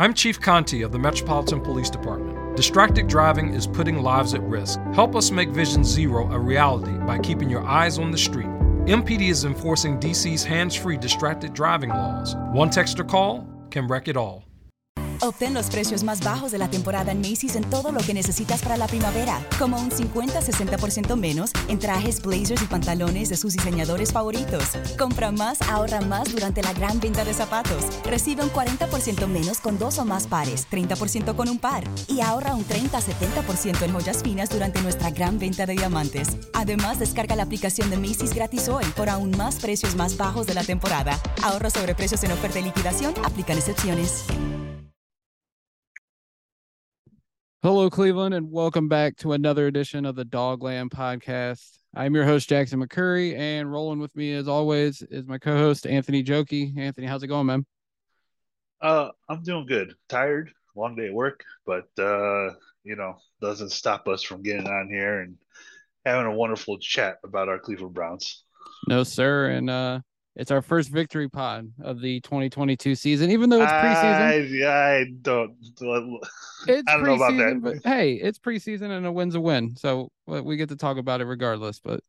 I'm Chief Contee of the Metropolitan Police Department. Distracted driving is putting lives at risk. Help us make Vision Zero a reality by keeping your eyes on the street. MPD is enforcing DC's hands free distracted driving laws. One text or call can wreck it all. Obtén los precios más bajos de la temporada en Macy's en todo lo que necesitas para la primavera, como un 50-60% menos en trajes, blazers y pantalones de sus diseñadores favoritos. Compra más, ahorra más durante la gran venta de zapatos. Recibe un 40% menos con dos o más pares, 30% con un par. Y ahorra un 30-70% en joyas finas durante nuestra gran venta de diamantes. Además, descarga la aplicación de Macy's gratis hoy por aún más precios más bajos de la temporada. Ahorro sobre precios en oferta y liquidación, aplican excepciones. Hello, Cleveland, and welcome back to another edition of the Dogland Podcast. I'm your host, Jackson McCurry, and rolling with me, as always, is my co host, Anthony Jokey. Anthony, how's it going, man? Uh, I'm doing good. Tired, long day at work, but, uh, you know, doesn't stop us from getting on here and having a wonderful chat about our Cleveland Browns. No, sir. And, uh, it's our first victory pod of the 2022 season, even though it's preseason. I, I don't. It's I don't know about that. But hey, it's preseason and a win's a win, so we get to talk about it regardless. But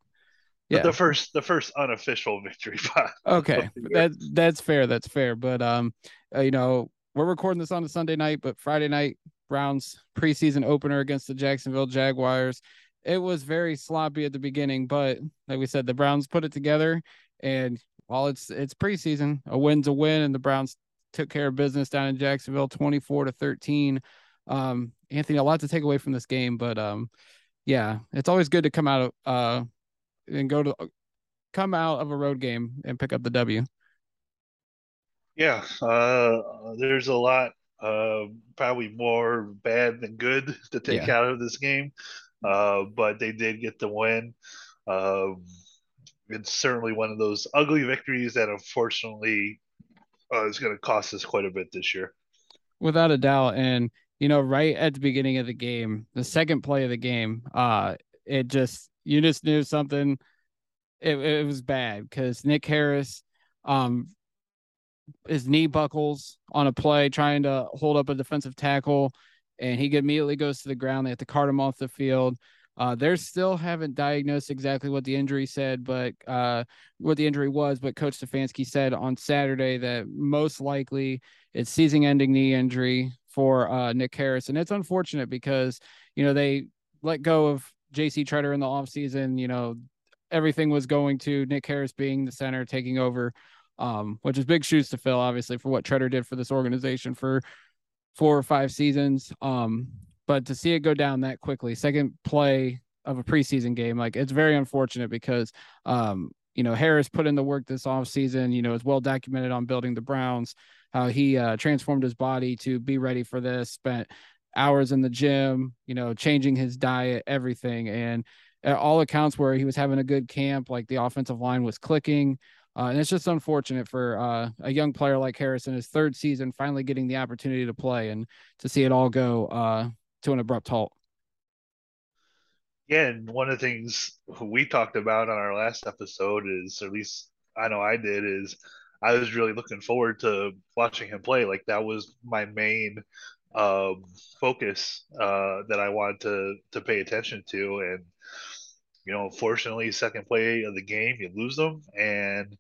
yeah, but the first the first unofficial victory pod. Okay, that that's fair. That's fair. But um, uh, you know, we're recording this on a Sunday night, but Friday night Browns preseason opener against the Jacksonville Jaguars. It was very sloppy at the beginning, but like we said, the Browns put it together and while it's it's preseason, a win's a win, and the Browns took care of business down in Jacksonville, twenty four to thirteen. Um, Anthony, a lot to take away from this game, but um, yeah, it's always good to come out of uh and go to come out of a road game and pick up the W. Yeah, uh, there's a lot, uh, probably more bad than good to take yeah. out of this game, uh, but they did get the win. Um, it's certainly one of those ugly victories that unfortunately uh, is going to cost us quite a bit this year. Without a doubt. And, you know, right at the beginning of the game, the second play of the game, uh, it just, you just knew something, it, it was bad because Nick Harris, um, his knee buckles on a play trying to hold up a defensive tackle and he immediately goes to the ground. They have to cart him off the field. Uh, they still haven't diagnosed exactly what the injury said, but uh, what the injury was. But Coach Stefanski said on Saturday that most likely it's season-ending knee injury for uh, Nick Harris, and it's unfortunate because you know they let go of J.C. Tretter in the offseason. You know everything was going to Nick Harris being the center, taking over, um, which is big shoes to fill, obviously, for what Tretter did for this organization for four or five seasons. Um, but to see it go down that quickly, second play of a preseason game, like it's very unfortunate because um, you know, Harris put in the work this offseason, you know, is well documented on building the Browns, how he uh, transformed his body to be ready for this, spent hours in the gym, you know, changing his diet, everything. And all accounts where he was having a good camp, like the offensive line was clicking. Uh, and it's just unfortunate for uh, a young player like Harris in his third season finally getting the opportunity to play and to see it all go uh, to an abrupt halt. Yeah, and one of the things we talked about on our last episode is, or at least I know I did, is I was really looking forward to watching him play. Like that was my main um, focus uh, that I wanted to to pay attention to, and you know, fortunately, second play of the game, you lose them, and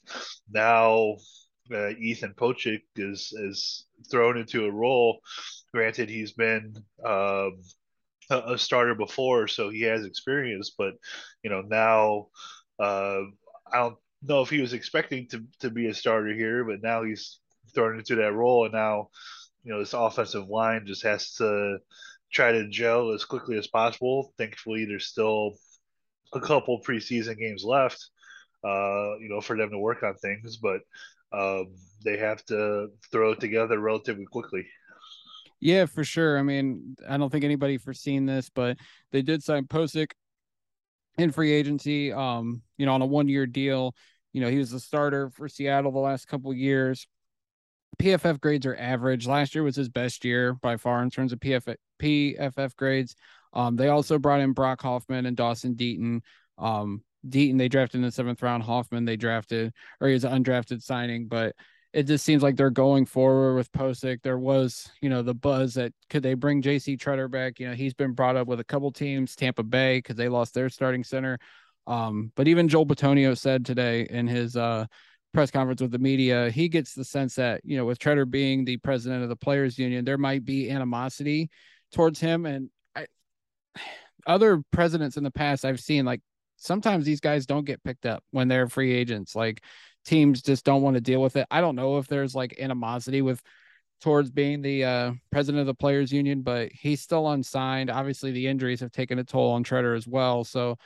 now uh, Ethan Pocic is is thrown into a role Granted, he's been um, a, a, starter before, so he has experience. But you know, now uh, I don't know if he was expecting to to be a starter here, but now he's thrown into that role, and now you know this offensive line just has to try to gel as quickly as possible. Thankfully, there's still a couple preseason games left, uh, you know, for them to work on things, but um, they have to throw it together relatively quickly. Yeah, for sure. I mean, I don't think anybody foreseen this, but they did sign Pocic in free agency, um, you know, on a one year deal. You know, he was the starter for Seattle the last couple years. PFF grades are average. Last year was his best year by far in terms of PFF, PFF grades. Um, they also brought in Brock Hoffman and Dawson Deaton. Um, Deaton they drafted in the seventh round. Hoffman they drafted, or he was an undrafted signing, but it just seems like they're going forward with Pocic. There was, you know, the buzz that could they bring JC Tretter back? You know, he's been brought up with a couple teams, Tampa Bay, because they lost their starting center. Um, but even Joel Bitonio said today in his uh, press conference with the media, he gets the sense that, you know, with Tretter being the president of the players union, there might be animosity towards him. And I, other presidents in the past I've seen like sometimes these guys don't get picked up when they're free agents. Like teams just don't want to deal with it. I don't know if there's like animosity with towards being the uh, president of the players union, but he's still unsigned. Obviously, the injuries have taken a toll on Tretter as well. So,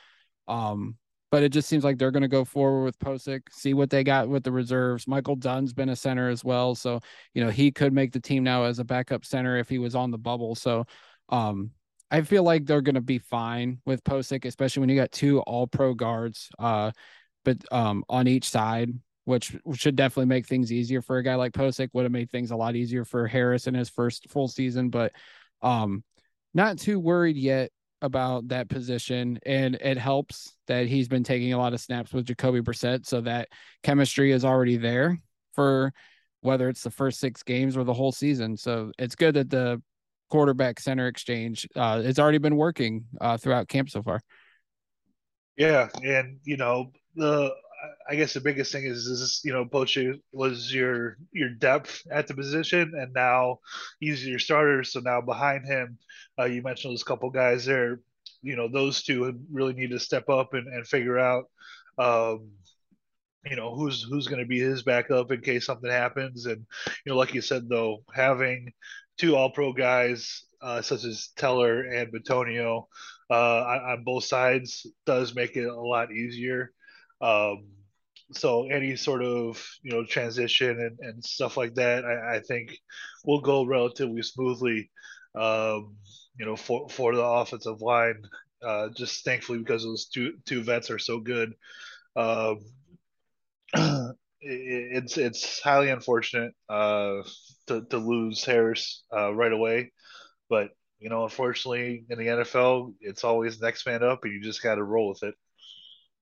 um, but it just seems like they're going to go forward with Pocic, see what they got with the reserves. Michael Dunn's been a center as well, so you know he could make the team now as a backup center if he was on the bubble. So, um, I feel like they're going to be fine with Pocic, especially when you got two All Pro guards, uh, but um, on each side, which should definitely make things easier for a guy like Pocic. Would have made things a lot easier for Harris in his first full season, but um, not too worried yet about that position. And it helps that he's been taking a lot of snaps with Jacoby Brissett, so that chemistry is already there for whether it's the first six games or the whole season. So it's good that the quarterback center exchange. Uh, it's already been working uh, throughout camp so far. Yeah, and you know the I guess the biggest thing is is you know Pocic was your your depth at the position, and now he's your starter. So now behind him, uh, you mentioned those couple guys there. You know those two really need to step up and, and figure out. Um, you know who's who's going to be his backup in case something happens and you know like you said though having two All Pro guys uh, such as Teller and Bitonio uh, on, on, both sides does make it a lot easier. Um, so any sort of you know transition and, and stuff like that, I, I think will go relatively smoothly. Um, you know, for for the offensive line, uh, just thankfully because those two two vets are so good. Um, it's it's highly unfortunate uh, to to lose Harris uh, right away, but you know, unfortunately, in the NFL, it's always next man up, and you just got to roll with it.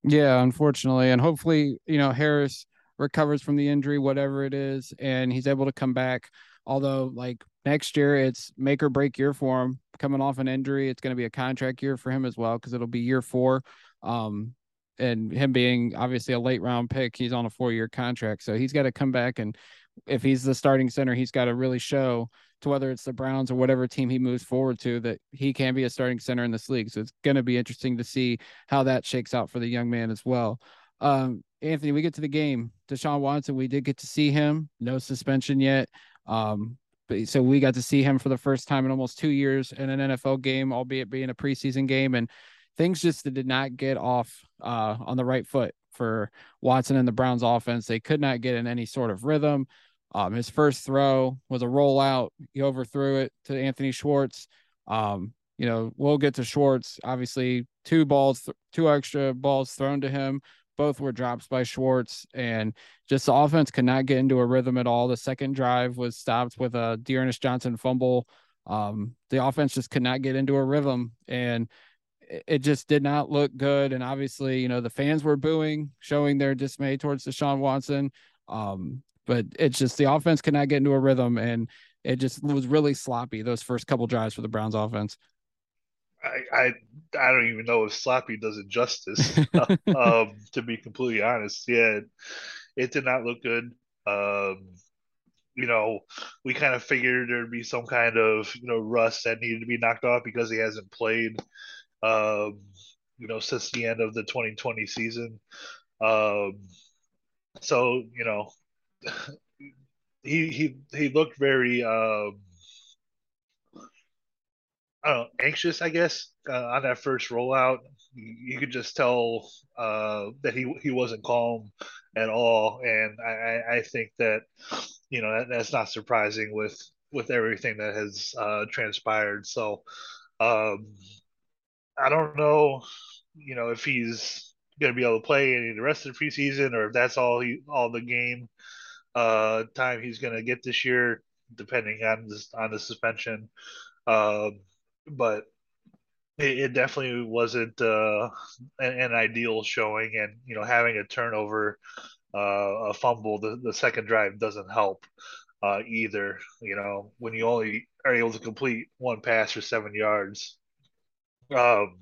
Yeah, unfortunately, and hopefully, you know, Harris recovers from the injury, whatever it is, and he's able to come back. Although, like next year, it's make or break year for him. Coming off an injury, it's going to be a contract year for him as well because it'll be year four. Um, and him being obviously a late round pick, he's on a four year contract. So he's got to come back and if he's the starting center, he's got to really show to whether it's the Browns or whatever team he moves forward to that he can be a starting center in this league. So it's going to be interesting to see how that shakes out for the young man as well. Um, Anthony, we get to the game. Deshaun Watson, we did get to see him. No suspension yet. Um, so we got to see him for the first time in almost two years in an NFL game, albeit being a preseason game. And things just did not get off uh, on the right foot for Watson and the Browns offense. They could not get in any sort of rhythm. Um, his first throw was a rollout. He overthrew it to Anthony Schwartz. Um, you know, we'll get to Schwartz. Obviously, two balls, two extra balls thrown to him. Both were drops by Schwartz, and just the offense could not get into a rhythm at all. The second drive was stopped with a D'Ernest Johnson fumble. Um, the offense just could not get into a rhythm, and it just did not look good. And obviously, you know, the fans were booing, showing their dismay towards Deshaun Watson. Um, but it's just the offense cannot get into a rhythm and it just was really sloppy those first couple drives for the Browns offense. I, I, I don't even know if sloppy does it justice. um, to be completely honest, yeah, it, it did not look good. Um, you know, we kind of figured there'd be some kind of you know rust that needed to be knocked off because he hasn't played um, you know, since the end of the 2020 season. Um, so you know, he he he looked very um, I don't know, anxious, I guess, uh, on that first rollout. You, could just tell uh, that he he wasn't calm at all, and I, I think that you know that, that's not surprising with with everything that has uh, transpired. So, um, I don't know, you know, if he's going to be able to play any of the rest of the preseason or if that's all he all the game uh, time he's going to get this year, depending on this, on the suspension. Uh, but it, it, definitely wasn't uh, an, an, ideal showing, and you know, having a turnover uh, a fumble, the, the second drive doesn't help uh, either. You know, when you only are able to complete one pass for seven yards, um,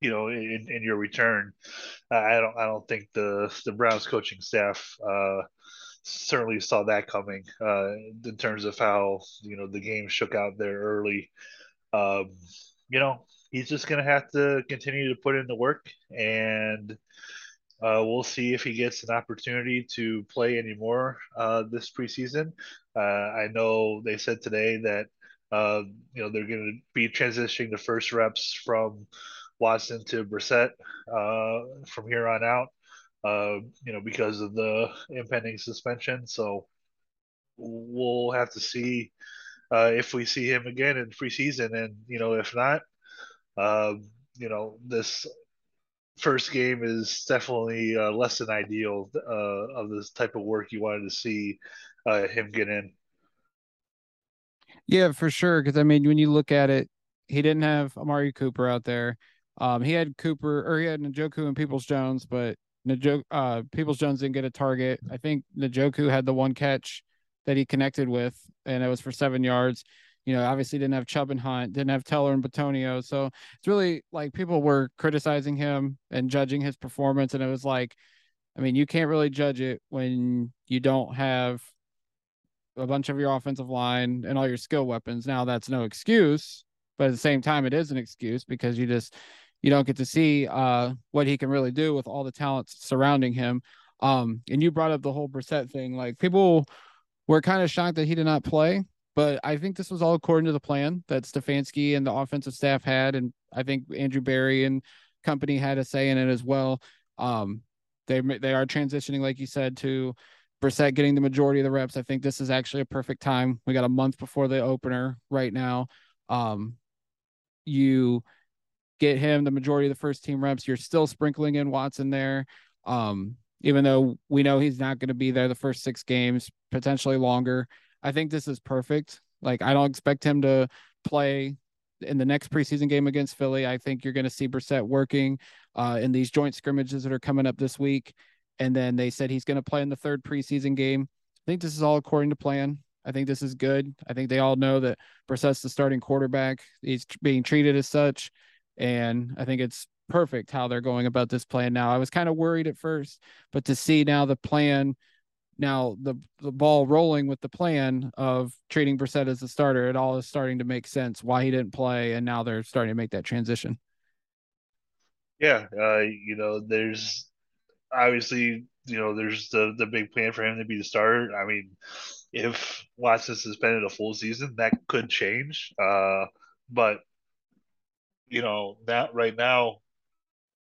you know, in, in your return, I don't I don't think the the Browns coaching staff uh, certainly saw that coming uh, in terms of how you know the game shook out there early. Um, you know, he's just gonna have to continue to put in the work and uh, we'll see if he gets an opportunity to play anymore uh, this preseason. Uh, I know they said today that uh, you know they're going to be transitioning the first reps from Watson to Brissett uh, from here on out. Uh, you know because of the impending suspension, so we'll have to see if we see him again in preseason, and you know if not, you know this first game is definitely uh, less than ideal uh, of this type of work you wanted to see uh, him get in. Yeah, for sure. Because I mean, when you look at it, he didn't have Amari Cooper out there. Um, he had Cooper or he had Njoku and Peoples Jones, but Njoku, uh, Peoples Jones didn't get a target. I think Njoku had the one catch that he connected with, and it was for seven yards you know, obviously didn't have Chubb and Hunt, didn't have Teller and Bitonio. So it's really like people were criticizing him and judging his performance. And it was like, I mean, you can't really judge it when you don't have a bunch of your offensive line and all your skill weapons. Now that's no excuse, but at the same time, it is an excuse because you just you don't get to see uh, what he can really do with all the talents surrounding him. Um, and you brought up the whole Brissett thing. Like people were kind of shocked that he did not play. But I think this was all according to the plan that Stefanski and the offensive staff had, and I think Andrew Berry and company had a say in it as well. Um, they they are transitioning, like you said, to Brissett getting the majority of the reps. I think this is actually a perfect time. We got a month before the opener right now. Um, you get him the majority of the first team reps. You're still sprinkling in Watson there. Um, even though we know he's not going to be there the first six games, potentially longer. I think this is perfect. Like I don't expect him to play in the next preseason game against Philly. I think you're going to see Brissett working uh, in these joint scrimmages that are coming up this week. And then they said he's going to play in the third preseason game. I think this is all according to plan. I think this is good. I think they all know that Brissett's the starting quarterback. He's being treated as such. And I think it's perfect how they're going about this plan now. I was kind of worried at first, but to see now the plan – now the the ball rolling with the plan of treating Brissett as a starter, it all is starting to make sense why he didn't play, and now they're starting to make that transition. Yeah, uh, you know, there's obviously you know there's the the big plan for him to be the starter. I mean, if Watson suspended a full season, that could change. Uh, but you know that right now,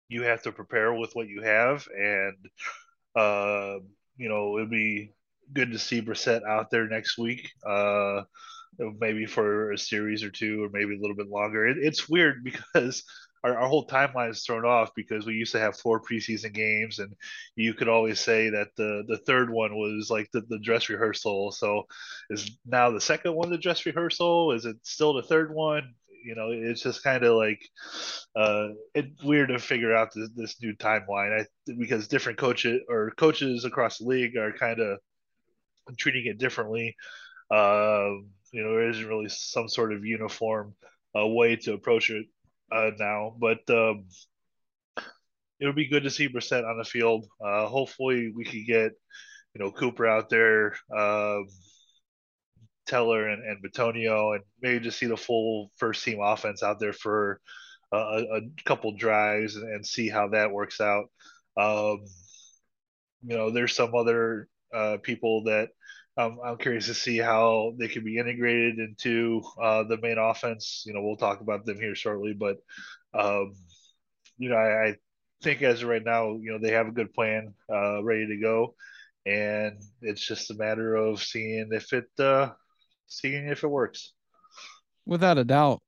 you have to prepare with what you have, and uh, you know, it'd be good to see Brissett out there next week. Uh, maybe for a series or two, or maybe a little bit longer. It, it's weird because our, our whole timeline is thrown off because we used to have four preseason games, and you could always say that the the third one was like the, the dress rehearsal. So is now the second one the dress rehearsal? Is it still the third one? You know, it's just kind of like uh, weird to figure out this, this new timeline. I, because different coaches or coaches across the league are kind of treating it differently. Uh, you know, there isn't really some sort of uniform uh, way to approach it uh, now, but um, it would be good to see Brissett on the field. Uh, hopefully, we could get you know Cooper out there. Um, Teller and, and Bitonio, and maybe just see the full first team offense out there for a, a couple drives and, and, see how that works out. Um, you know, there's some other uh, people that um, I'm curious to see how they can be integrated into uh, the main offense. You know, we'll talk about them here shortly, but um, you know, I, I, think as of right now, you know, they have a good plan uh, ready to go, and it's just a matter of seeing if it uh, seeing if it works. Without a doubt.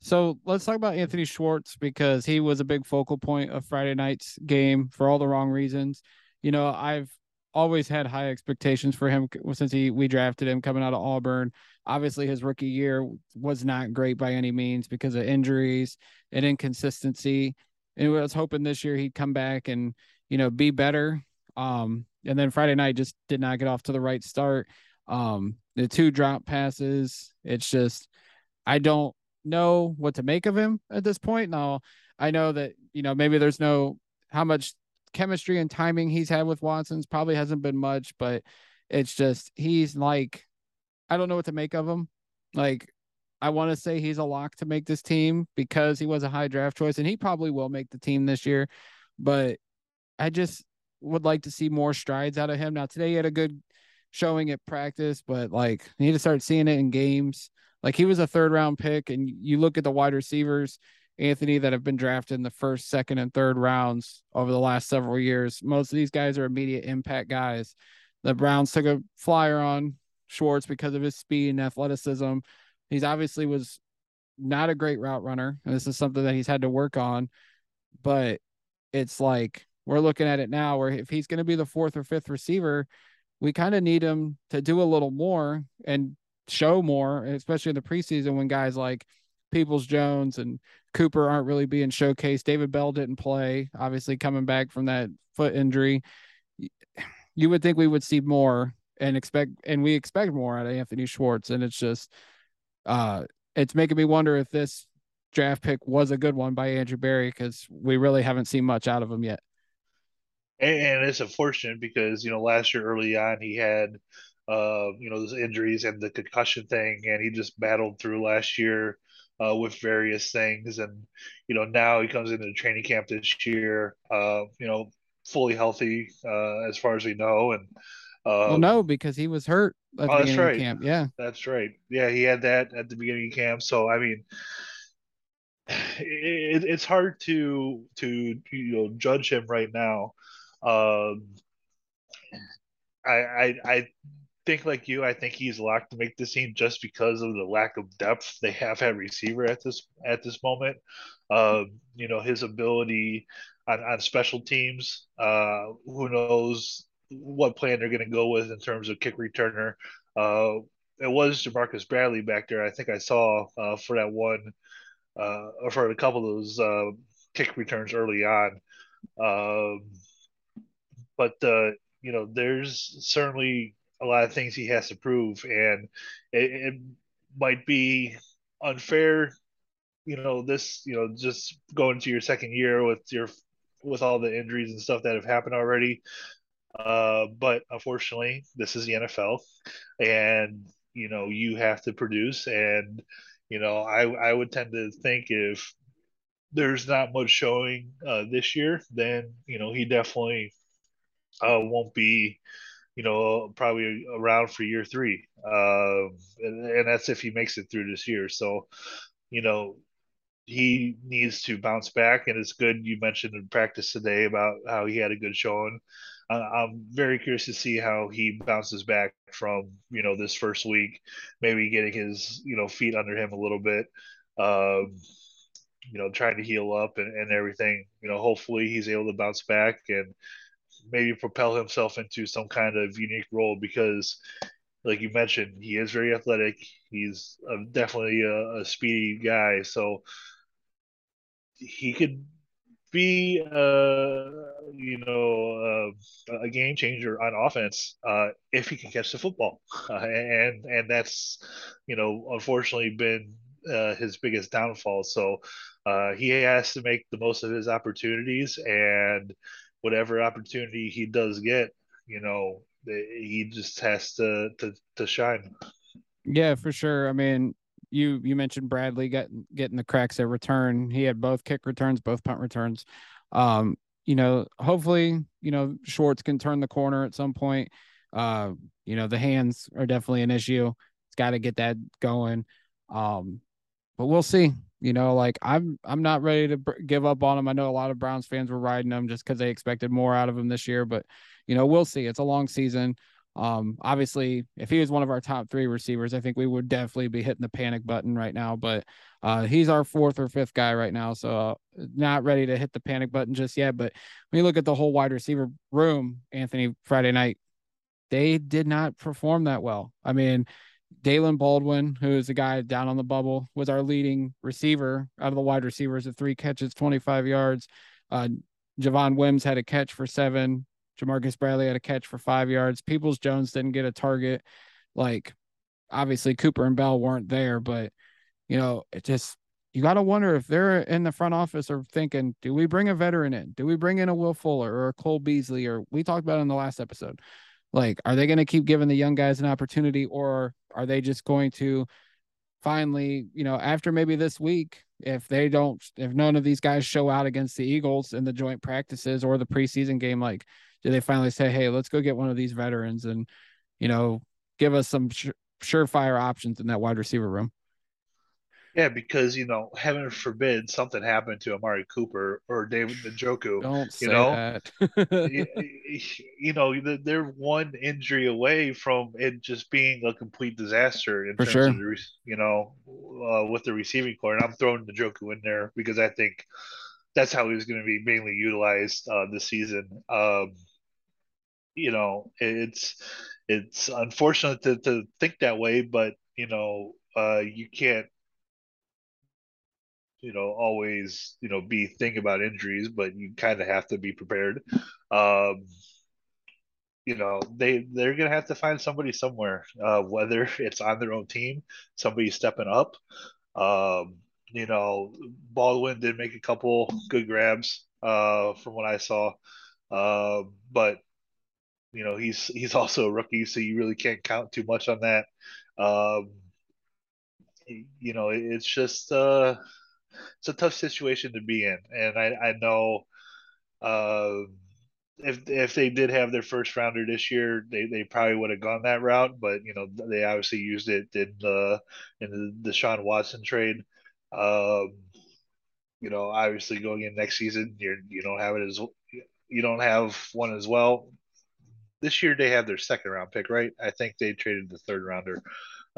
So let's talk about Anthony Schwartz because he was a big focal point of Friday night's game for all the wrong reasons. You know, I've always had high expectations for him since he we drafted him coming out of Auburn. Obviously, his rookie year was not great by any means because of injuries and inconsistency. And I was hoping this year he'd come back and you know be better. Um, and then Friday night just did not get off to the right start. Um, the two drop passes, it's just I don't know what to make of him at this point. Now I know that you know maybe there's no how much chemistry and timing he's had with Watson's probably hasn't been much, but it's just he's like I don't know what to make of him. Like I want to say he's a lock to make this team because he was a high draft choice and he probably will make the team this year. But I just would like to see more strides out of him. Now today he had a good showing at practice, but like you need to start seeing it in games. Like he was a third round pick, and you look at the wide receivers, Anthony, that have been drafted in the first, second, and third rounds over the last several years. Most of these guys are immediate impact guys. The Browns took a flyer on Schwartz because of his speed and athleticism. He's obviously was not a great route runner. And this is something that he's had to work on. But it's like we're looking at it now where if he's going to be the fourth or fifth receiver, we kind of need him to do a little more and show more, especially in the preseason when guys like Peoples Jones and Cooper aren't really being showcased. David Bell didn't play, obviously coming back from that foot injury. You would think we would see more and expect, and we expect more out of Anthony Schwartz. And it's just, uh, it's making me wonder if this draft pick was a good one by Andrew Berry because we really haven't seen much out of him yet. And, and it's unfortunate because you know last year early on he had uh, you know those injuries and the concussion thing, and he just battled through last year uh, with various things, and you know now he comes into the training camp this year, uh, you know fully healthy uh, as far as we know, and well, um, no, because he was hurt at oh, the beginning right. of camp. Yeah, that's right. Yeah, he had that at the beginning of camp. So I mean, it, it's hard to to you know judge him right now. Um, I, I I think like you, I think he's locked to make the team just because of the lack of depth they have at receiver at this at this moment. Um, you know his ability on, on special teams. Uh, who knows what plan they're going to go with in terms of kick returner. Uh, it was Ja'Marcus Bradley back there. I think I saw uh, for that one uh, or for a couple of those uh, kick returns early on. Um, but uh, you know, there's certainly a lot of things he has to prove, and it, it might be unfair. You know, this you know just going to your second year with your with all the injuries and stuff that have happened already. Uh, but unfortunately, this is the NFL, and you know you have to produce. And you know, I I would tend to think if there's not much showing uh, this year, then you know he definitely uh, won't be, you know, probably around for year three. Uh, and, and that's if he makes it through this year. So, you know, he needs to bounce back. And it's good you mentioned in practice today about how he had a good showing. I'm very curious to see how he bounces back from you know this first week, maybe getting his you know feet under him a little bit. Um, you know, trying to heal up and, and everything. You know, hopefully he's able to bounce back and maybe propel himself into some kind of unique role because like you mentioned he is very athletic. He's a, definitely a, a, speedy guy. So he could be uh you know uh, a game changer on offense uh if he can catch the football. Uh, and and that's you know unfortunately been uh, his biggest downfall. So uh he has to make the most of his opportunities and whatever opportunity he does get, you know, he just has to to to shine. Yeah, for sure. I mean, you you mentioned Bradley getting getting the cracks at return. He had both kick returns, both punt returns. Um, you know, hopefully, you know, Schwartz can turn the corner at some point. Uh, you know, the hands are definitely an issue. It's got to get that going. Um, but we'll see. You know, like I'm I'm not ready to b- give up on him. I know a lot of Browns fans were riding him just because they expected more out of him this year, but you know, we'll see. It's a long season. Um, obviously, if he was one of our top three receivers, I think we would definitely be hitting the panic button right now. But uh, he's our fourth or fifth guy right now, so uh, not ready to hit the panic button just yet. But when you look at the whole wide receiver room, Anthony Friday night, they did not perform that well. I mean, Daylen Baldwin, who is the guy down on the bubble, was our leading receiver out of the wide receivers at three catches, 25 yards. Uh, Javon Wims had a catch for seven. Ja'Marcus Bradley had a catch for five yards. Peoples Jones didn't get a target. Like, obviously, Cooper and Bell weren't there, but, you know, it just, you got to wonder if they're in the front office or thinking, do we bring a veteran in? Do we bring in a Will Fuller or a Cole Beasley? Or we talked about in the last episode. Like, are they going to keep giving the young guys an opportunity or are they just going to finally, you know, after maybe this week, if they don't, if none of these guys show out against the Eagles in the joint practices or the preseason game, like, do they finally say, hey, let's go get one of these veterans and, you know, give us some surefire options in that wide receiver room? Yeah, because you know, heaven forbid something happened to Amari Cooper or David Njoku. Don't say you know? that. you, you know, they're one injury away from it just being a complete disaster in For terms sure. of the, you know, uh, with the receiving corps. And I'm throwing Njoku in there because I think that's how he's going to be mainly utilized uh, this season. Um, you know, it's it's unfortunate to, to think that way, but you know, uh, you can't you know always you know be thinking about injuries but you kind of have to be prepared. Um you know they they're gonna have to find somebody somewhere uh whether it's on their own team somebody stepping up. Um you know baldwin did make a couple good grabs uh from what i saw. Uh but you know he's he's also a rookie so you really can't count too much on that. Um you know it's just uh it's a tough situation to be in, and I I know uh, if if they did have their first rounder this year, they, they probably would have gone that route, but you know they obviously used it in the in the Deshaun Watson trade. Um, you know, obviously going in next season, you you don't have it as you don't have one as well. This year they have their second round pick, right? I think they traded the third rounder.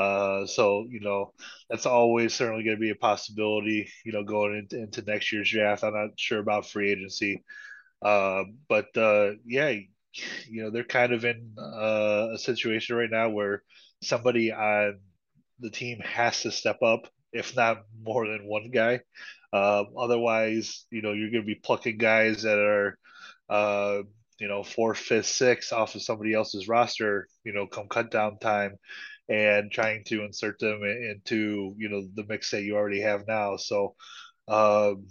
Uh, so you know that's always certainly going to be a possibility. You know, going into, into next year's draft, I'm not sure about free agency, uh, but uh, yeah, you know they're kind of in uh, a situation right now where somebody on the team has to step up, if not more than one guy. Uh, otherwise, you know, you're going to be plucking guys that are, uh, you know, fourth, fifth, sixth off of somebody else's roster, you know, come cut down time and trying to insert them into you know the mix that you already have now. So um,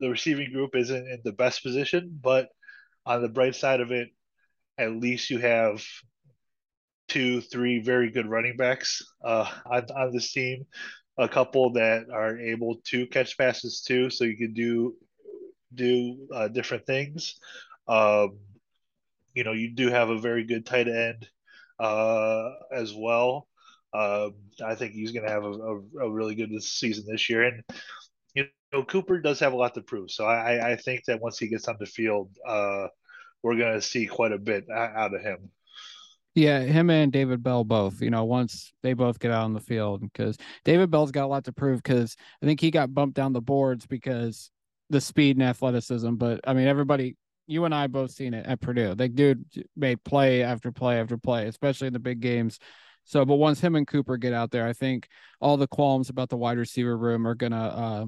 the receiving group isn't in the best position, but on the bright side of it, at least you have two, three very good running backs uh, on, on this team. A couple that are able to catch passes too, so you can do do uh, different things. Um, you know, you do have a very good tight end uh, as well. Um, I think he's going to have a, a, a, really good season this year. And, you know, Cooper does have a lot to prove. So I, I think that once he gets on the field, uh, we're going to see quite a bit out of him. Yeah, him and David Bell both, you know, once they both get out on the field, because David Bell's got a lot to prove because I think he got bumped down the boards because the speed and athleticism. But I mean, everybody you and I both seen it at Purdue. Like, dude made play after play after play, especially in the big games. So, but once him and Cooper get out there, I think all the qualms about the wide receiver room are gonna uh,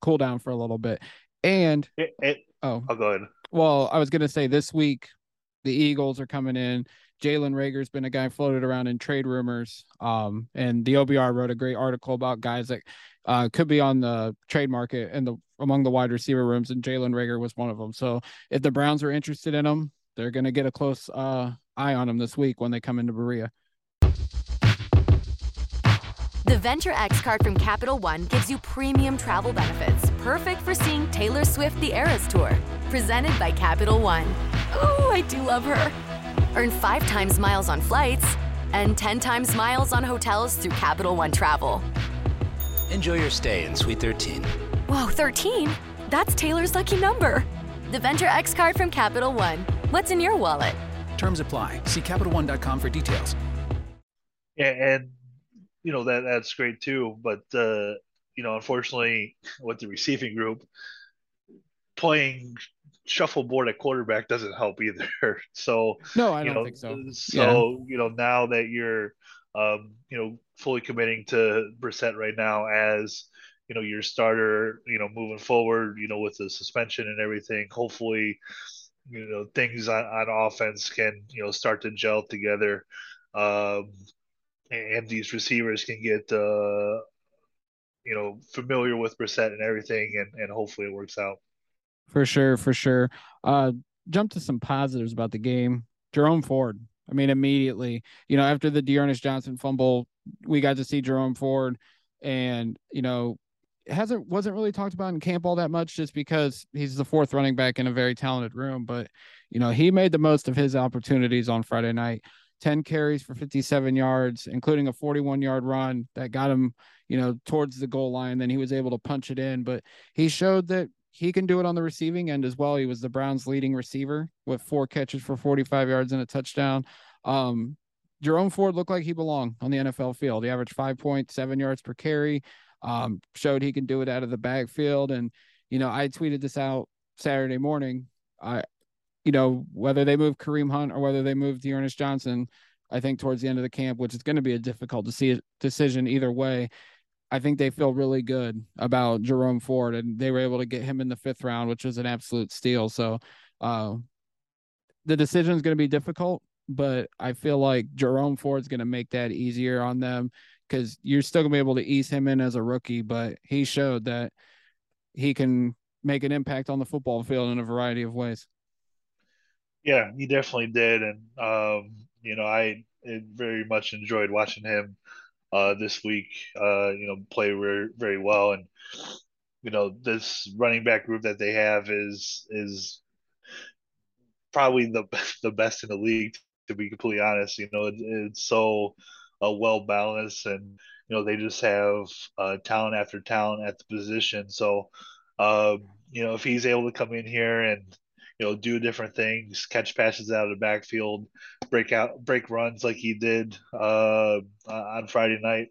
cool down for a little bit. And it, it, oh, I'll go ahead. Well, I was gonna say this week the Eagles are coming in. Jalen Reagor's been a guy floated around in trade rumors. Um, and the OBR wrote a great article about guys that uh, could be on the trade market and the among the wide receiver rooms, and Jalen Reagor was one of them. So if the Browns are interested in him, they're going to get a close uh, eye on him this week when they come into Berea. The Venture X card from Capital One gives you premium travel benefits, perfect for seeing Taylor Swift the Eras Tour. Presented by Capital One. Ooh, I do love her. Earn five times miles on flights and 10 times miles on hotels through Capital One Travel. Enjoy your stay in Suite 13. Whoa, 13? That's Taylor's lucky number. The Venture X card from Capital One. What's in your wallet? Terms apply. See CapitalOne.com for details. Yeah, and you know that that's great too. But uh, you know, unfortunately, with the receiving group, playing shuffleboard at quarterback doesn't help either. So no, I don't know, think so. So yeah. you know, now that you're um, you know fully committing to Brissett right now as you know your starter, you know moving forward, you know with the suspension and everything, hopefully you know things on, on offense can you know start to gel together, um, and these receivers can get uh, you know familiar with Brissett and everything, and and hopefully it works out. For sure, for sure. Uh, jump to some positives about the game. Jerome Ford. I mean, immediately, you know, after the D'Ernest Johnson fumble, we got to see Jerome Ford, and you know, hasn't wasn't really talked about in camp all that much, just because he's the fourth running back in a very talented room. But you know, he made the most of his opportunities on Friday night. 10 carries for 57 yards, including a 41 yard run that got him, you know, towards the goal line. Then he was able to punch it in. But he showed that he can do it on the receiving end as well. He was the Browns' leading receiver with four catches for 45 yards and a touchdown. Um, Jerome Ford looked like he belonged on the NFL field. He averaged 5.7 yards per carry, um, showed he can do it out of the backfield. And, you know, I tweeted this out Saturday morning. I, you know, whether they move Kareem Hunt or whether they move D'Ernest Johnson, I think towards the end of the camp, which is going to be a difficult decision either way. I think they feel really good about Jerome Ford, and they were able to get him in the fifth round, which was an absolute steal. So, uh, the decision is going to be difficult, but I feel like Jerome Ford's going to make that easier on them because you're still to be able to ease him in as a rookie, but he showed that he can make an impact on the football field in a variety of ways. Yeah, he definitely did, and um, you know, I very much enjoyed watching him uh, this week. Uh, you know, play very very well, and you know this running back group that they have is is probably the the best in the league. To be completely honest, you know, it, it's so uh, well balanced, and you know they just have uh, talent after talent at the position. So, um, you know, if he's able to come in here and you know, do different things, catch passes out of the backfield, break out, break runs like he did uh, on Friday night.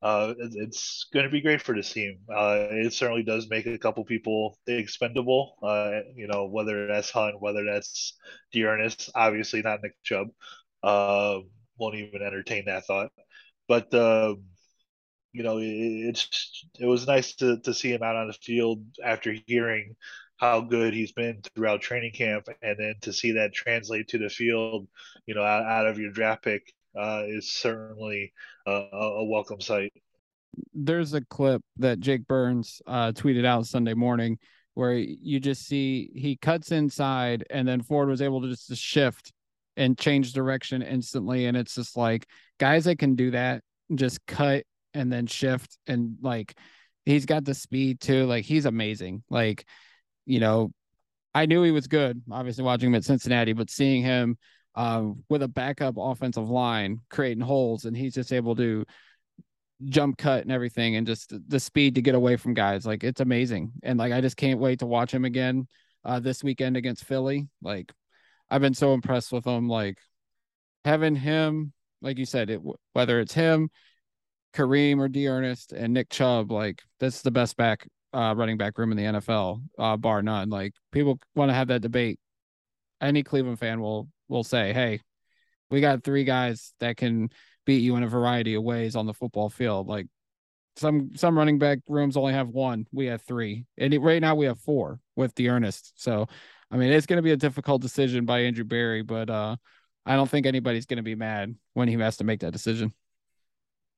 Uh, it's going to be great for this team. Uh, it certainly does make a couple people expendable. Uh, you know, whether that's Hunt, whether that's D'Ernest, obviously not Nick Chubb. Won't even entertain that thought. But uh, you know, it, it's it was nice to to see him out on the field after hearing how good he's been throughout training camp, and then to see that translate to the field, you know, out, out of your draft pick uh, is certainly a welcome sight. There's a clip that Jake Burns uh, tweeted out Sunday morning where you just see he cuts inside, and then Ford was able to just shift and change direction instantly, and it's just like guys that can do that just cut and then shift and like he's got the speed too like he's amazing like you know, I knew he was good, obviously watching him at Cincinnati, but seeing him um, with a backup offensive line creating holes and he's just able to jump cut and everything and just the speed to get away from guys. Like it's amazing. And like I just can't wait to watch him again uh, this weekend against Philly. Like I've been so impressed with him. Like having him, like you said, it, whether it's him, Kareem or D'Ernest and Nick Chubb, like that's the best back uh, running back room in the NFL, uh, bar none. Like people want to have that debate. Any Cleveland fan will will say, "Hey, we got three guys that can beat you in a variety of ways on the football field." Like some some running back rooms only have one. We have three, and right now we have four with D'Ernest. So, I mean, it's going to be a difficult decision by Andrew Berry, but uh, I don't think anybody's going to be mad when he has to make that decision.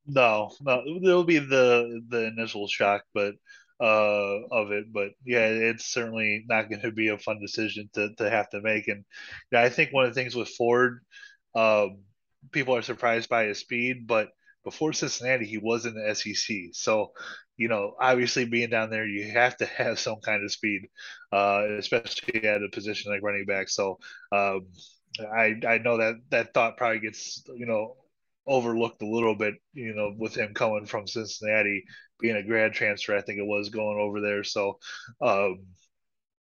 No, no, there'll be the the initial shock, but uh, of it. But yeah, it's certainly not going to be a fun decision to, to have to make. And yeah, I think one of the things with Ford, um, people are surprised by his speed, but before Cincinnati, he was in the SEC. So, you know, obviously being down there, you have to have some kind of speed, uh, especially at a position like running back. So, um, I I know that that thought probably gets you know overlooked a little bit, you know, with him coming from Cincinnati, being a grad transfer, I think it was going over there. So, um,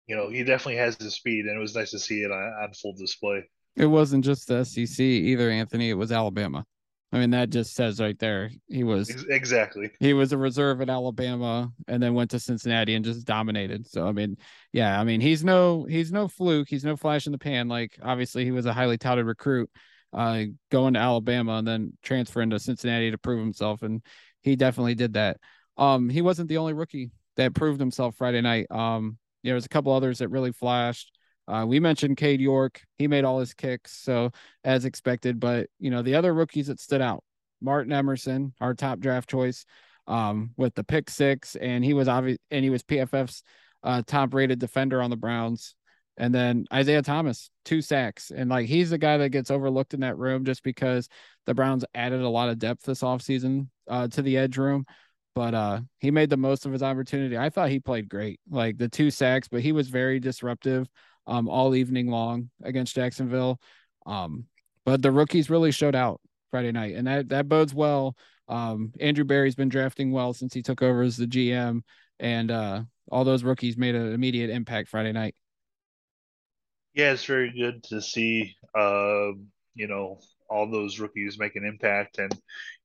you know, he definitely has the speed, and it was nice to see it on, on full display. It wasn't just the SEC either, Anthony. It was Alabama. I mean, that just says right there he was exactly he was a reserve at Alabama and then went to Cincinnati and just dominated. So I mean, yeah, I mean he's no he's no fluke. He's no flash in the pan. Like obviously he was a highly touted recruit, uh, going to Alabama and then transferring to Cincinnati to prove himself, and he definitely did that. Um, he wasn't the only rookie that proved himself Friday night. Um, there was a couple others that really flashed. Uh, we mentioned Cade York. He made all his kicks, so as expected. But you know, the other rookies that stood out, Martin Emerson, our top draft choice, um, with the pick six, and he was obvious, and he was PFF's uh, top rated defender on the Browns. And then Isaiah Thomas, two sacks. And like he's the guy that gets overlooked in that room just because the Browns added a lot of depth this offseason uh, to the edge room. But uh, he made the most of his opportunity. I thought he played great, like the two sacks, but he was very disruptive um, all evening long against Jacksonville. Um, but the rookies really showed out Friday night, and that that bodes well. Um, Andrew Berry's been drafting well since he took over as the GM, and uh, all those rookies made an immediate impact Friday night. Yeah, it's very good to see. Uh, you know, all those rookies make an impact. And,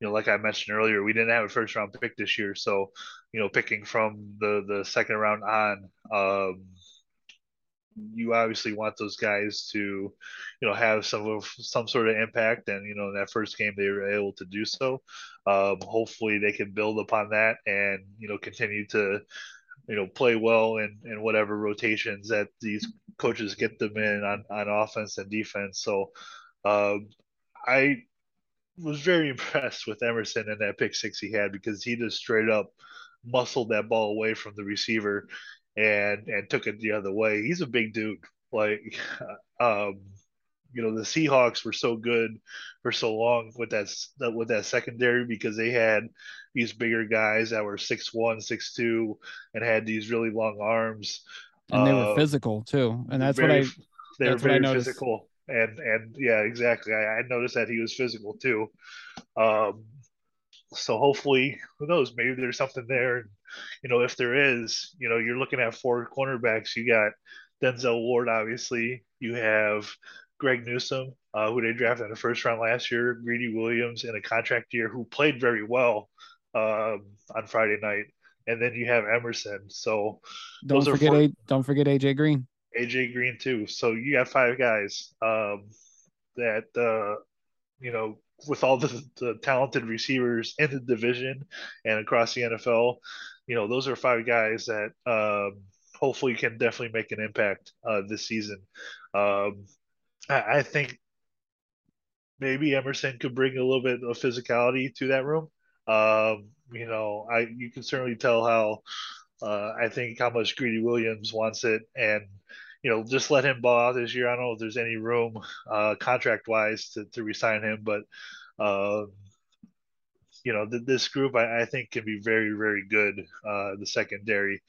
you know, like I mentioned earlier, we didn't have a first round pick this year. So, you know, picking from the, the second round on, um, you obviously want those guys to, you know, have some of some sort of impact. And you know, in that first game, they were able to do so. Um, hopefully, they can build upon that and you know continue to, you know, play well in in whatever rotations that these coaches get them in on on offense and defense. So, um, I was very impressed with Emerson and that pick six he had because he just straight up muscled that ball away from the receiver and and took it the other way. He's a big dude. Like, um, you know, the Seahawks were so good for so long with that with that secondary because they had these bigger guys that were six one, six two, and had these really long arms. And they were uh, physical too, and that's very, what I. They were very physical, and and yeah, exactly. I, I noticed that he was physical too. Um, so hopefully, who knows? Maybe there's something there. You know, if there is, you know, you're looking at four cornerbacks. You got Denzel Ward, obviously. You have Greg Newsome, uh, who they drafted in the first round last year. Greedy Williams in a contract year, who played very well um, on Friday night. And then you have Emerson. So don't forget, four, a, don't forget AJ Green. AJ Green too. So you got five guys um, that uh, you know with all the, the talented receivers in the division and across the NFL, you know, those are five guys that um, hopefully can definitely make an impact uh, this season. Um, I, I, think maybe Emerson could bring a little bit of physicality to that room. Um, you know, I you can certainly tell how uh, I think how much Greedy Williams wants it, and you know, just let him ball out this year. I don't know if there's any room uh, contract wise to, to resign him, but uh, you know, th- this group I, I, think can be very, very good. Uh, the secondary,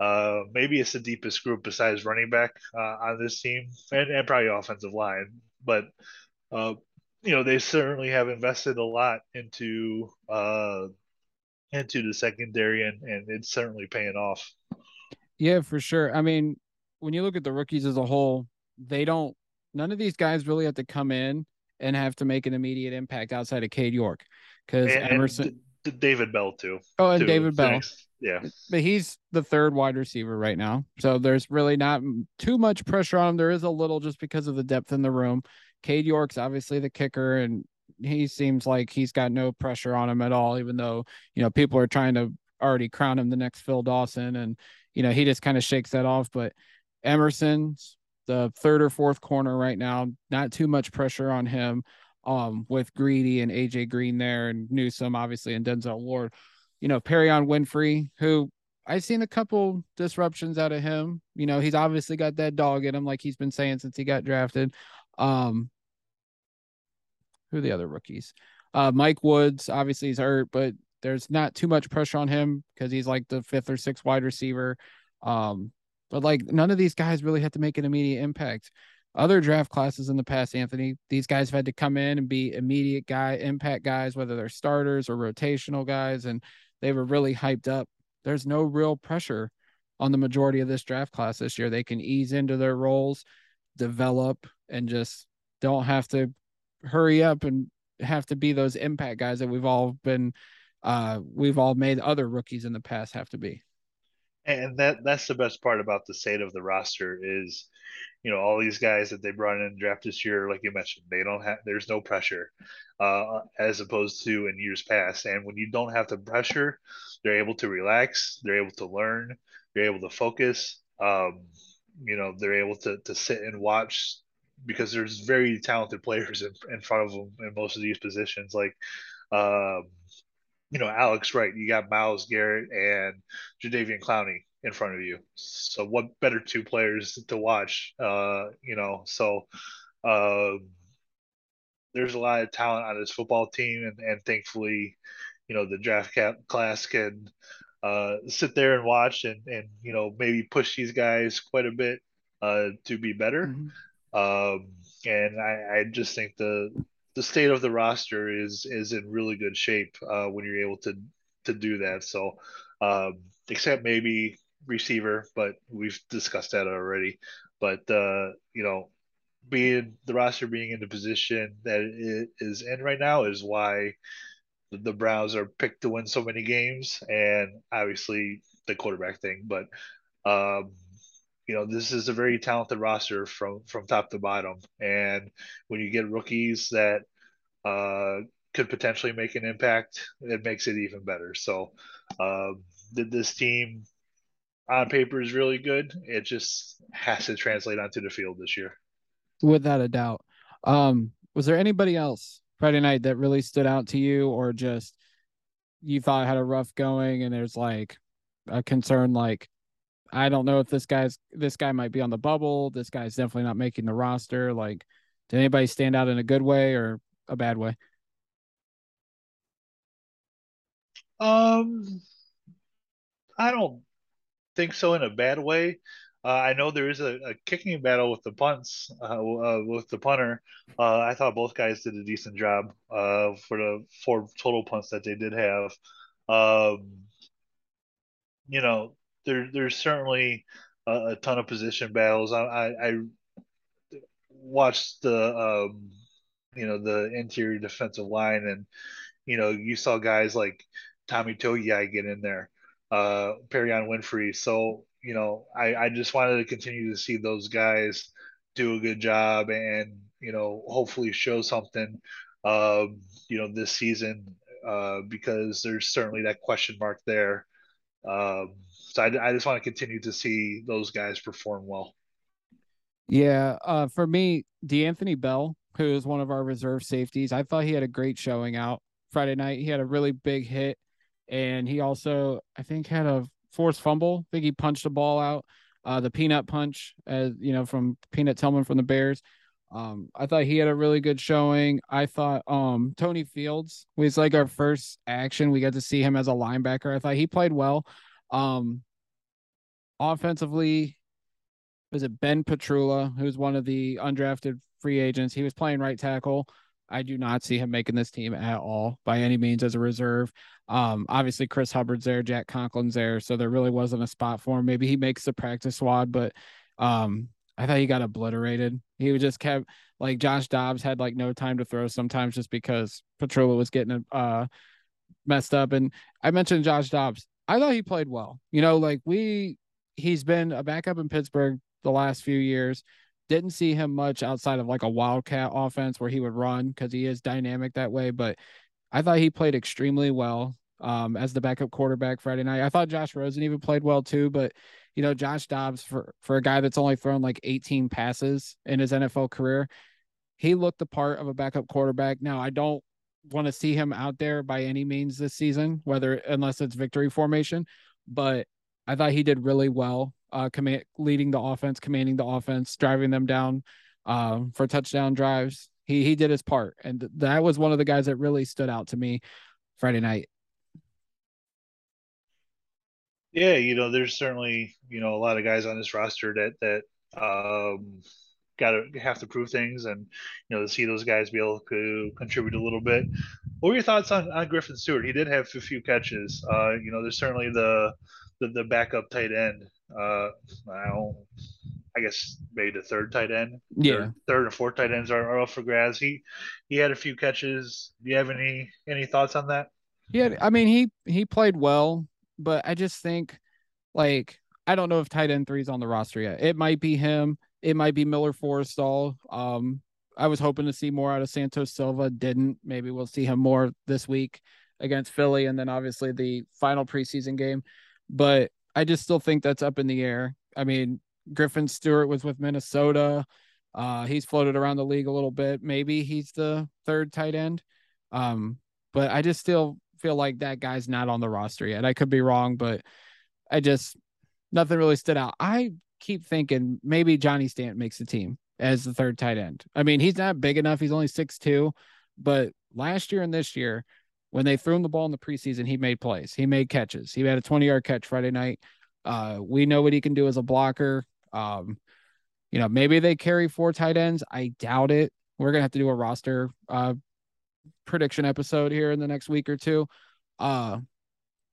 uh, maybe it's the deepest group besides running back uh, on this team, and, and probably offensive line. But uh, you know, they certainly have invested a lot into uh, into the secondary, and and it's certainly paying off. Yeah, for sure. I mean, when you look at the rookies as a whole, they don't. None of these guys really have to come in and have to make an immediate impact outside of Cade York, because Emerson, and David Bell too. Oh, and too. David Bell. Yeah, but he's the third wide receiver right now, so there's really not too much pressure on him. There is a little just because of the depth in the room. Cade York's obviously the kicker, and he seems like he's got no pressure on him at all, even though you know people are trying to already crown him the next Phil Dawson, and you know he just kind of shakes that off. But Emerson's the third or fourth corner right now. Not too much pressure on him. Um, with Greedy and AJ Green there and Newsome, obviously, and Denzel Ward. You know, Perrion Winfrey, who I've seen a couple disruptions out of him. You know, he's obviously got that dog in him, like he's been saying since he got drafted. Um, who are the other rookies? Uh, Mike Woods, obviously he's hurt, but there's not too much pressure on him because he's like the fifth or sixth wide receiver. Um, but like none of these guys really had to make an immediate impact. Other draft classes in the past, Anthony, these guys have had to come in and be immediate guy impact guys, whether they're starters or rotational guys, and they were really hyped up. There's no real pressure on the majority of this draft class this year. They can ease into their roles, develop, and just don't have to hurry up and have to be those impact guys that we've all been uh we've all made other rookies in the past have to be and that that's the best part about the state of the roster is you know all these guys that they brought in draft this year like you mentioned they don't have there's no pressure uh, as opposed to in years past and when you don't have the pressure they're able to relax they're able to learn they're able to focus um, you know they're able to to sit and watch because there's very talented players in, in front of them in most of these positions. Like, um, you know, Alex Wright, you got Myles Garrett and Jadeveon Clowney in front of you. So what better two players to watch? Uh, you know, so um, there's a lot of talent on this football team, and, and thankfully, you know, the draft cap class can uh, sit there and watch and and you know maybe push these guys quite a bit uh, to be better. Mm-hmm. Um, and I, I just think the the state of the roster is is in really good shape uh, when you're able to to do that. So, um, except maybe receiver, but we've discussed that already. But uh, you know, being the roster being in the position that it is in right now is why the Browns are picked to win so many games, and obviously the quarterback thing. But um, you know, this is a very talented roster from from top to bottom, and when you get rookies that uh, could potentially make an impact, it makes it even better. So, um, this team on paper is really good. It just has to translate onto the field this year. Without a doubt. Um, was there anybody else Friday night that really stood out to you, or just you thought had a rough going and there's like a concern like I don't know if this guy's this guy might be on the bubble. This guy's definitely not making the roster. Like, did anybody stand out in a good way or a bad way? Um, I don't think so in a bad way. Uh, I know there is a, a, kicking battle with the punts, uh, uh, with the punter. Uh, I thought both guys did a decent job uh, for the four total punts that they did have. Um, you know, there there's certainly a, a ton of position battles. I, I, I watched the um, you know the interior defensive line, and you know you saw guys like Tommy Togiai get in there, uh, Perrion Winfrey. So you know, I, I just wanted to continue to see those guys do a good job and, you know, hopefully show something, um, you know, this season uh, because there's certainly that question mark there. Um, so I, I just want to continue to see those guys perform well. Yeah. Uh, for me, D'Anthony Bell, who is one of our reserve safeties, I thought he had a great showing out Friday night. He had a really big hit. And he also, I think, had a forced fumble. I think he punched the ball out. Uh, the peanut punch, as you know, from Peanut Tillman from the Bears. Um, I thought he had a really good showing. I thought um Tony Fields was like our first action. We got to see him as a linebacker. I thought he played well. Um offensively, was it Ben Petrula, who's one of the undrafted free agents? He was playing right tackle. I do not see him making this team at all by any means as a reserve. Um, obviously Chris Hubbard's there, Jack Conklin's there, so there really wasn't a spot for him. Maybe he makes the practice squad, but um, I thought he got obliterated. He was just kept like Josh Dobbs had like no time to throw sometimes just because Petrula was getting uh messed up. And I mentioned Josh Dobbs. I thought he played well. You know, like we he's been a backup in Pittsburgh the last few years. Didn't see him much outside of like a wildcat offense where he would run because he is dynamic that way. But I thought he played extremely well um, as the backup quarterback Friday night. I thought Josh Rosen even played well too, but you know, Josh Dobbs for for a guy that's only thrown like 18 passes in his NFL career, he looked the part of a backup quarterback. Now, I don't want to see him out there by any means this season, whether unless it's victory formation, but I thought he did really well uh, command, leading the offense, commanding the offense, driving them down um, for touchdown drives. He he did his part, and th- that was one of the guys that really stood out to me Friday night. Yeah, you know, there's certainly you know a lot of guys on this roster that that um, got to have to prove things, and you know to see those guys be able to contribute a little bit. What were your thoughts on, on Griffin Stewart? He did have a few catches. Uh, you know, there's certainly the the, the backup tight end. Uh, I don't, I guess maybe the third tight end. Yeah, third, third and fourth tight ends are, are up for grabs. He he had a few catches. Do you have any any thoughts on that? Yeah, I mean he he played well, but I just think like I don't know if tight end three is on the roster yet. It might be him. It might be Miller Forristall. Um, I was hoping to see more out of Santos Silva. Didn't. Maybe we'll see him more this week against Philly, and then obviously the final preseason game but I just still think that's up in the air. I mean, Griffin Stewart was with Minnesota. Uh, he's floated around the league a little bit. Maybe he's the third tight end. Um, but I just still feel like that guy's not on the roster yet. I could be wrong, but I just nothing really stood out. I keep thinking maybe Johnny Stant makes the team as the third tight end. I mean, he's not big enough. He's only six two, but last year and this year, when they threw him the ball in the preseason, he made plays. He made catches. He had a 20 yard catch Friday night. Uh, we know what he can do as a blocker. Um, you know, maybe they carry four tight ends. I doubt it. We're gonna have to do a roster uh, prediction episode here in the next week or two. Uh,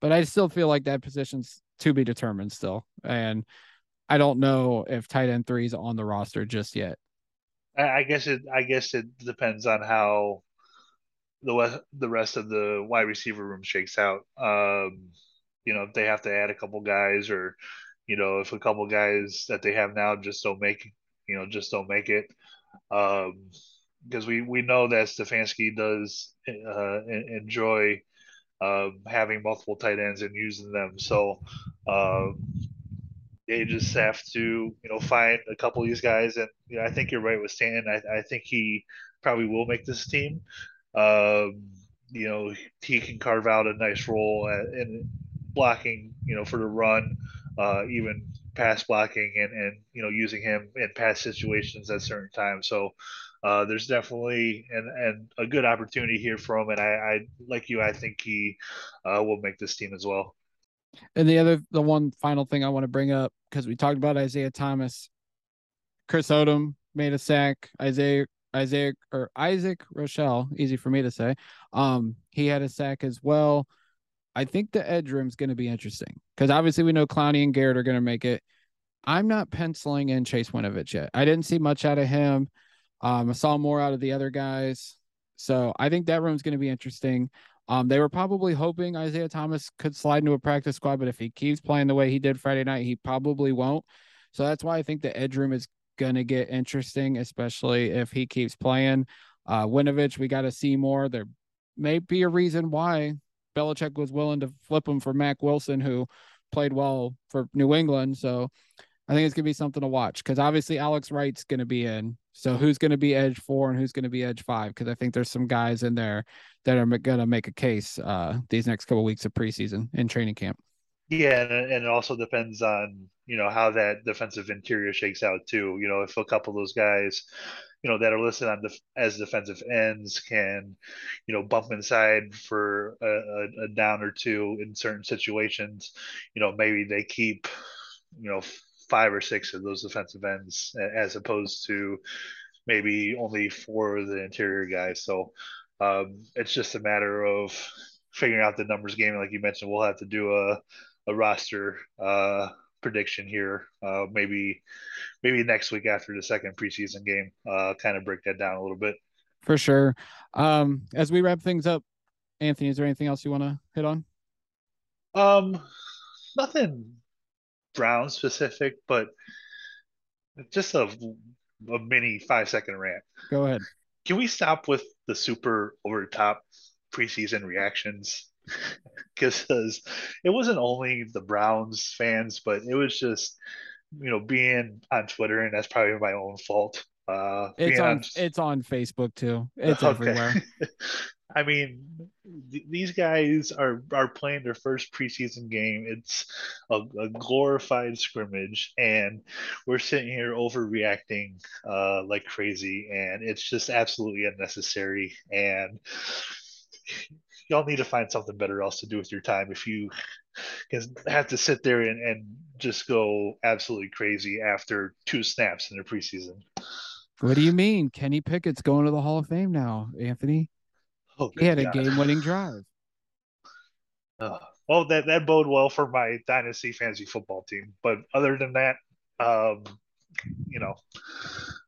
but I still feel like that position's to be determined still. And I don't know if tight end three is on the roster just yet. I guess it. I guess it depends on how the the rest of the wide receiver room shakes out. Um, you know, if they have to add a couple guys, or you know, if a couple guys that they have now just don't make, you know, just don't make it. Um, because we we know that Stefanski does uh, enjoy uh, having multiple tight ends and using them. So uh, they just have to you know find a couple of these guys, and you know, I think you're right with Stanton. I, I think he probably will make this team. Um, you know, he can carve out a nice role in blocking, you know, for the run, uh, even pass blocking and, and, you know, using him in pass situations at certain times. So uh, there's definitely and and a good opportunity here for him. And I, I like you, I think he uh, will make this team as well. And the other, the one final thing I want to bring up because we talked about Isaiah Thomas, Chris Odom made a sack. Isaiah Isaiah or Isaac Rochell, easy for me to say. Um, he had a sack as well. I think the edge room is going to be interesting because obviously we know Clowney and Garrett are going to make it. I'm not penciling in Chase Winovich yet. I didn't see much out of him. Um, I saw more out of the other guys. So I think that room's going to be interesting. Um, they were probably hoping Isaiah Thomas could slide into a practice squad, but if he keeps playing the way he did Friday night, he probably won't. So that's why I think the edge room is going to get interesting, especially if he keeps playing. Uh, Winovich, we got to see more. There may be a reason why Belichick was willing to flip him for Mack Wilson, who played well for New England. So I think it's to be something to watch because obviously Alex Wright's to be in. So who's to be edge four and who's to be edge five? Because I think there's some guys in there that are to make a case uh, these next couple weeks of preseason in training camp. Yeah, and, and it also depends on you know how that defensive interior shakes out too. You know, if a couple of those guys, you know, that are listed on def- as defensive ends can, you know, bump inside for a, a, a down or two in certain situations, you know, maybe they keep, you know, five or six of those defensive ends as opposed to maybe only four of the interior guys. So um, it's just a matter of figuring out the numbers game. Like you mentioned, we'll have to do a, a roster uh, prediction here. Uh, maybe maybe next week after the second preseason game, uh, kind of break that down a little bit. For sure. Um, as we wrap things up, Anthony, is there anything else you want to hit on? Um, nothing Brown specific, but just a, a mini five second rant. Go ahead. Can we stop with the super over the top preseason reactions? Because it wasn't only the Browns fans, but it was just you know being on Twitter, and that's probably my own fault. Uh, it's on, on, it's on Facebook too. It's okay. everywhere. I mean, th- these guys are are playing their first preseason game. It's a, a glorified scrimmage, and we're sitting here overreacting uh, like crazy, and it's just absolutely unnecessary. And y'all need to find something better else to do with your time if you have to sit there and, and just go absolutely crazy after two snaps in the preseason. What do you mean? Kenny Pickett's going to the Hall of Fame now, Anthony. Oh, he had God. a game-winning drive. Uh, well, that that bode well for my dynasty fantasy football team. But other than that, um, you know,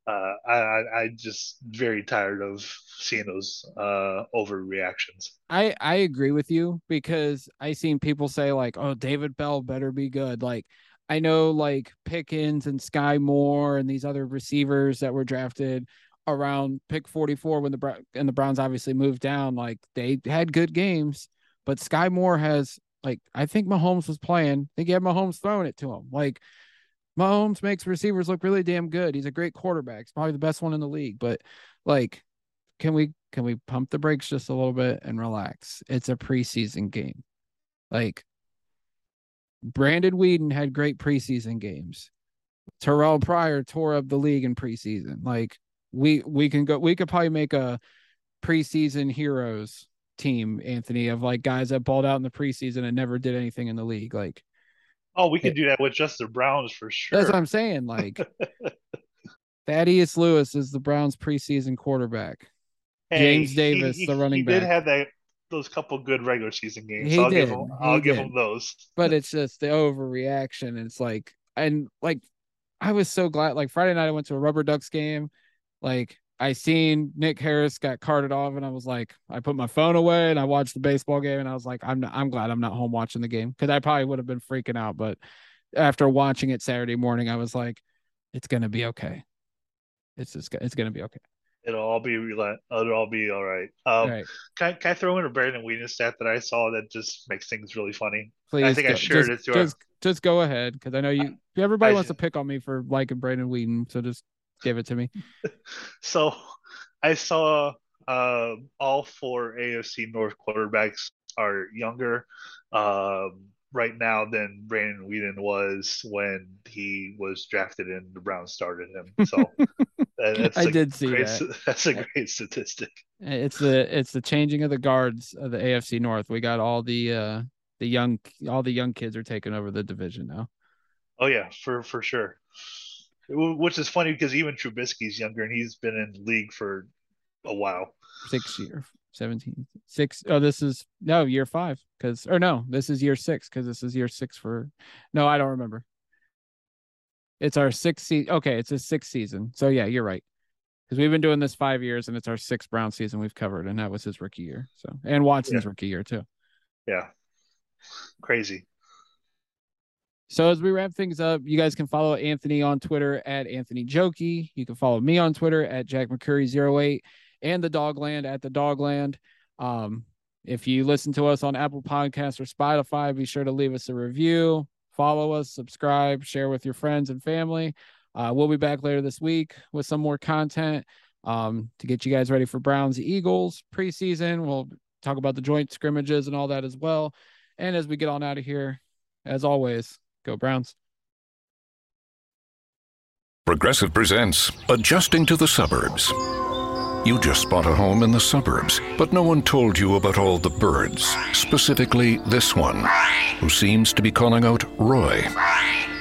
uh, I I just very tired of seeing those uh, overreactions. I I agree with you because I seen people say like, "Oh, David Bell better be good." Like, I know like Pickens and Skyy Moore and these other receivers that were drafted around pick 44 when the and the Browns obviously moved down. Like they had good games, but Skyy Moore has like I think Mahomes was playing. I think he had Mahomes throwing it to him. Like Mahomes makes receivers look really damn good. He's a great quarterback. He's probably the best one in the league. But like, can we can we pump the brakes just a little bit and relax? It's a preseason game. Like Brandon Weeden had great preseason games. Terrell Pryor tore up the league in preseason. Like we we can go we could probably make a preseason heroes team, Anthony, of like guys that balled out in the preseason and never did anything in the league. Like Oh, we could do that with just the Browns for sure. that's what I'm saying. Like Thaddeus Lewis is the Browns preseason quarterback. James Davis, the running he back. did have that those couple good regular season games. He so I'll give did, him. I'll give him those. but it's just the overreaction. It's like, and like, I was so glad. Like Friday night, I went to a Rubber Ducks game. Like I seen Nick Harris got carted off, and I was like, I put my phone away and I watched the baseball game, and I was like, I'm not, I'm glad I'm not home watching the game because I probably would have been freaking out. But after watching it Saturday morning, I was like, it's gonna be okay. It's just, it's gonna be okay. It'll all be It'll all be all right. Um, All right, can, I, can I throw in a Brandon Weeden stat that I saw that just makes things really funny? please. I think I shared just, it to our- just, just go ahead because I know you. Everybody I wants to pick on me for liking Brandon Weeden, so just give it to me. So I saw uh, all four AFC North quarterbacks are younger um, right now than Brandon Weeden was when he was drafted and the Browns started him. So that- that's I did see great, that. That's a great statistic. It's the it's the changing of the guards of the AFC North. We got all the uh the young all the young kids are taking over the division now. Oh yeah, for for sure. Wh- Which is funny because even Trubisky's younger and he's been in the league for a while. Six year 17 six oh this is no year five because or no this is year six because this is year six for no I don't remember. It's our sixth season. Okay, it's a sixth season. So yeah, you're right. Because we've been doing this five years and it's our sixth Brown season we've covered, and that was his rookie year. So and Watson's rookie year too. Yeah. Crazy. So as we wrap things up, you guys can follow Anthony on Twitter at Anthony Jokey. You can follow me on Twitter at Jack McCurry08 and the Dogland at the Dogland. Um, if you listen to us on Apple Podcasts or Spotify, be sure to leave us a review, follow us, subscribe, share with your friends and family. Uh, we'll be back later this week with some more content um, to get you guys ready for Browns Eagles preseason. We'll talk about the joint scrimmages and all that as well. And as we get on out of here, as always, go Browns. Progressive presents Adjusting to the Suburbs. You just bought a home in the suburbs, but no one told you about all the birds, specifically this one, who seems to be calling out Roy.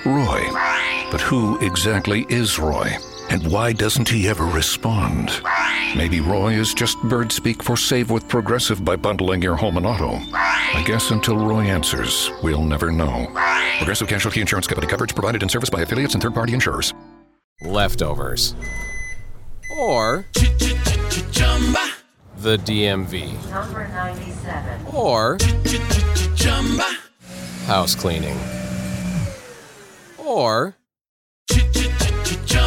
Roy. But who exactly is Roy? And why doesn't he ever respond? Maybe Roy is just bird speak for save with Progressive by bundling your home and auto. I guess until Roy answers, we'll never know. Progressive Casualty Insurance Company coverage provided in service by affiliates and third party insurers. leftovers, or the DMV, Number 97. or house cleaning, or